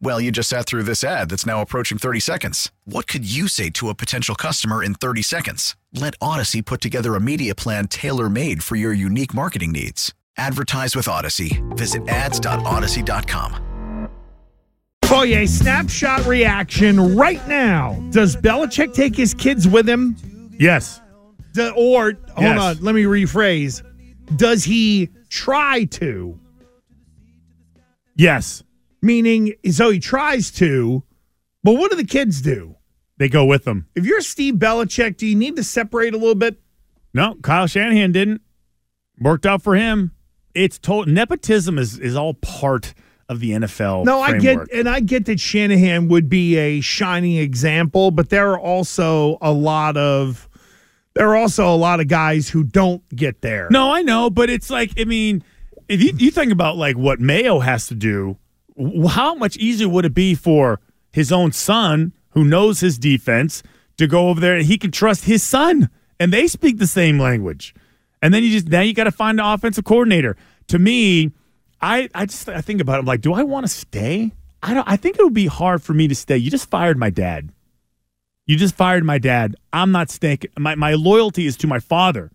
Well, you just sat through this ad that's now approaching 30 seconds. What could you say to a potential customer in 30 seconds? Let Odyssey put together a media plan tailor made for your unique marketing needs. Advertise with Odyssey. Visit ads.odyssey.com. Foye snapshot reaction right now. Does Belichick take his kids with him? Yes. Do- or, hold Yes. on, let me rephrase. Does he try to? Yes. Meaning, so he tries to, but what do the kids do? They go with them. If you're Steve Belichick, do you need to separate a little bit? No, Kyle Shanahan didn't. Worked out for him. It's total nepotism is is all part of the NFL. No, I get, and I get that Shanahan would be a shining example, but there are also a lot of, there are also a lot of guys who don't get there. No, I know, but it's like I mean, if you you think about like what Mayo has to do, how much easier would it be for his own son, who knows his defense, to go over there and he can trust his son, and they speak the same language, and then you just now you got to find an offensive coordinator. To me, I I just I think about it I'm like, do I want to stay? I don't. I think it would be hard for me to stay. You just fired my dad. You just fired my dad. I'm not staying. My my loyalty is to my father.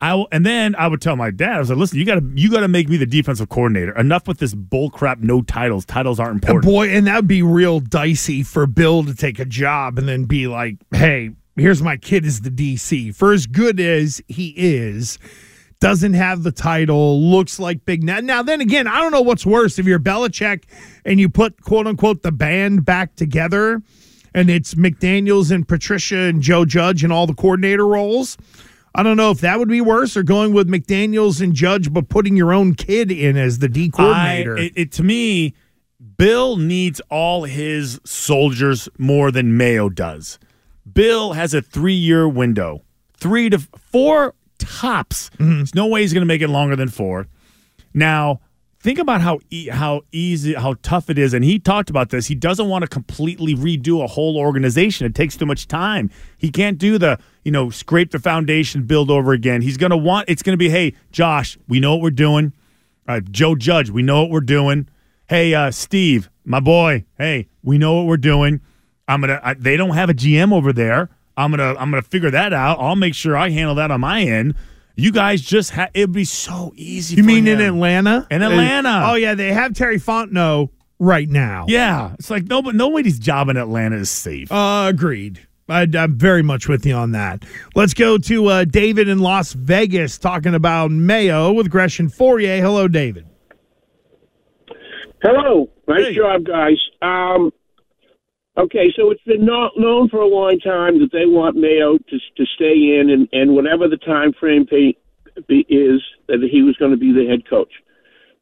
I will, and then I would tell my dad, I was like, "Listen, you got to you got to make me the defensive coordinator. Enough with this bull crap. No titles. Titles aren't important." boy, and that'd be real dicey for Bill to take a job and then be like, "Hey, here's my kid as the DC." For as good as he is, doesn't have the title, looks like Big Net. Now, then again, I don't know what's worse if you're Belichick and you put quote unquote the band back together, and it's McDaniels and Patricia and Joe Judge and all the coordinator roles. I don't know if that would be worse or going with McDaniels and Judge, but putting your own kid in as the D I, coordinator. it, it to me, Bill needs all his soldiers more than Mayo does. Bill has a three year window, three to four tops. Mm-hmm. There's no way he's going to make it longer than four. Now, think about how e- how easy, how tough it is. And he talked about this. He doesn't want to completely redo a whole organization. It takes too much time. He can't do the you know scrape the foundation, build over again. He's going to want. It's going to be, hey, Josh, we know what we're doing. Uh, Joe Judge, we know what we're doing. Hey, uh, Steve, my boy, hey, we know what we're doing. I'm gonna. They don't have a GM over there. I'm gonna. I'm gonna figure that out. I'll make sure I handle that on my end. You guys just ha- it'd be so easy. You for mean in. Atlanta? In Atlanta. Oh yeah, they have Terry Fontenot right now. Yeah, it's like no, nobody's job in Atlanta is safe. Uh, agreed. I, I'm very much with you on that. Let's go to uh, David in Las Vegas talking about Mayo with Gresham Fauria. Hello, David. Hello, nice Hey. job, guys. Um, okay, so it's been not known for a long time that they want Mayo to to stay in, and and whatever the time frame be, be, is that he was going to be the head coach.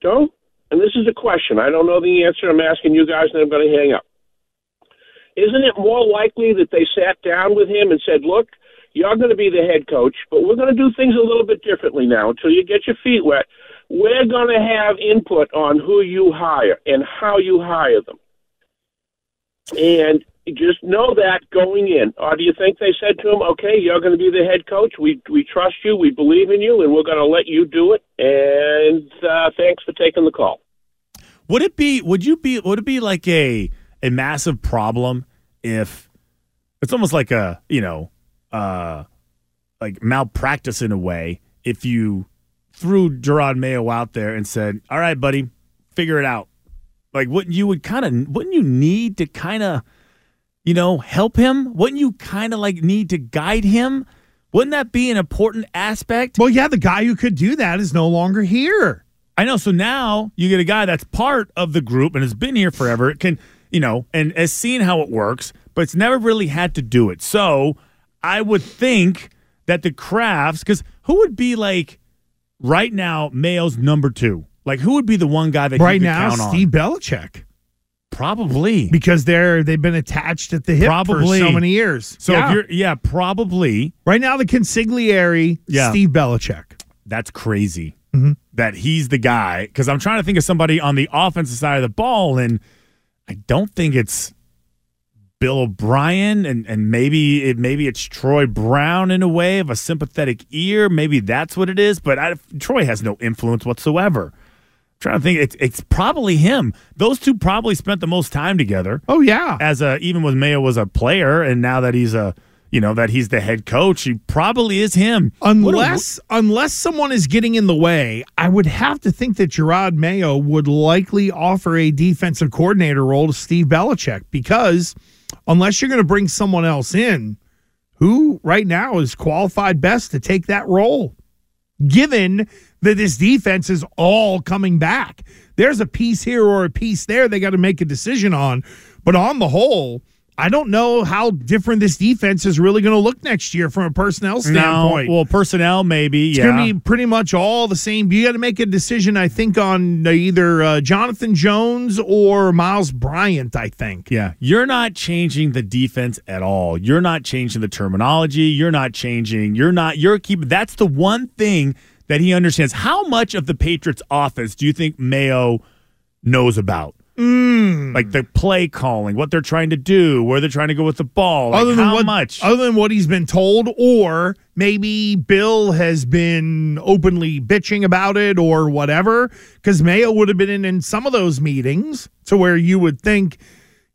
Don't. And this is a question. I don't know the answer. I'm asking you guys, and I'm going to hang up. Isn't it more likely that they sat down with him and said, "Look, you're going to be the head coach, but we're going to do things a little bit differently now until you get your feet wet. We're going to have input on who you hire and how you hire them. And just know that going in. Or do you think they said to him, okay, you're going to be the head coach. We, we trust you. We believe in you, and we're going to let you do it. And uh, thanks for taking the call. Would it be? Would you be? Would it be like a a massive problem if it's almost like a you know uh like malpractice in a way if you threw Jerod Mayo out there and said, "All right, buddy, figure it out." Like, wouldn't you would kind of wouldn't you need to kind of you know help him? Wouldn't you kind of like need to guide him? Wouldn't that be an important aspect? Well, yeah, the guy who could do that is no longer here. I know. So now you get a guy that's part of the group and has been here forever. It can, you know, and has seen how it works, but it's never really had to do it. So I would think that the Krafts, because who would be like right now Mayo's number two? Like who would be the one guy that Right now, count on? Steve Belichick. Probably. Because they're they've been attached at the hip Probably. for so many years. So yeah. if you're yeah, probably right now the consigliere, Yeah. Steve Belichick. that's crazy Mm-hmm. that he's the guy. Because I'm trying to think of somebody on the offensive side of the ball, and I don't think it's Bill O'Brien, and and maybe it maybe it's Troy Brown in a way of a sympathetic ear. Maybe that's what it is. But I, Troy has no influence whatsoever. Trying to think, it's it's probably him. Those two probably spent the most time together. Oh yeah. As a even when Mayo was a player, and now that he's a you know that he's the head coach, he probably is him. What a- Unless unless someone is getting in the way, I would have to think that Jerod Mayo would likely offer a defensive coordinator role to Steve Belichick because unless you're going to bring someone else in who right now is qualified best to take that role, given that this defense is all coming back. There's a piece here or a piece there they got to make a decision on, but on the whole, I don't know how different this defense is really going to look next year from a personnel standpoint. No, well, personnel maybe. It's yeah, going to be pretty much all the same. You got to make a decision, I think, on either uh, Jonathan Jones or Miles Bryant. I think. Yeah, you're not changing the defense at all. You're not changing the terminology. You're not changing. You're not. You're keeping. That's the one thing that he understands. How much of the Patriots' offense do you think Mayo knows about? Mm. Like the play calling, what they're trying to do, where they're trying to go with the ball. Like other than how what, much? Other than what he's been told, or maybe Bill has been openly bitching about it, or whatever. Because Mayo would have been in, in some of those meetings to where you would think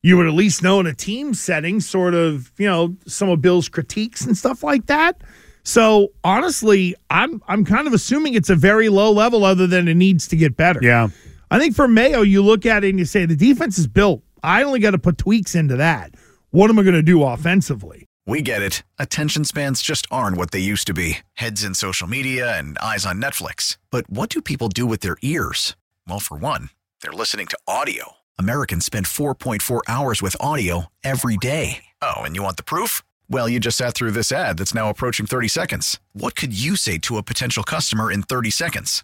you would at least know in a team setting, sort of, you know, some of Bill's critiques and stuff like that. So honestly, I'm I'm kind of assuming it's a very low level, other than it needs to get better. yeah. I think for Mayo, you look at it and you say the defense is built. I only got to put tweaks into that. What am I going to do offensively? We get it. Attention spans just aren't what they used to be heads in social media and eyes on Netflix. But what do people do with their ears? Well, for one, they're listening to audio. Americans spend 4.4 hours with audio every day. Oh, and you want the proof? Well, you just sat through this ad that's now approaching 30 seconds. What could you say to a potential customer in 30 seconds?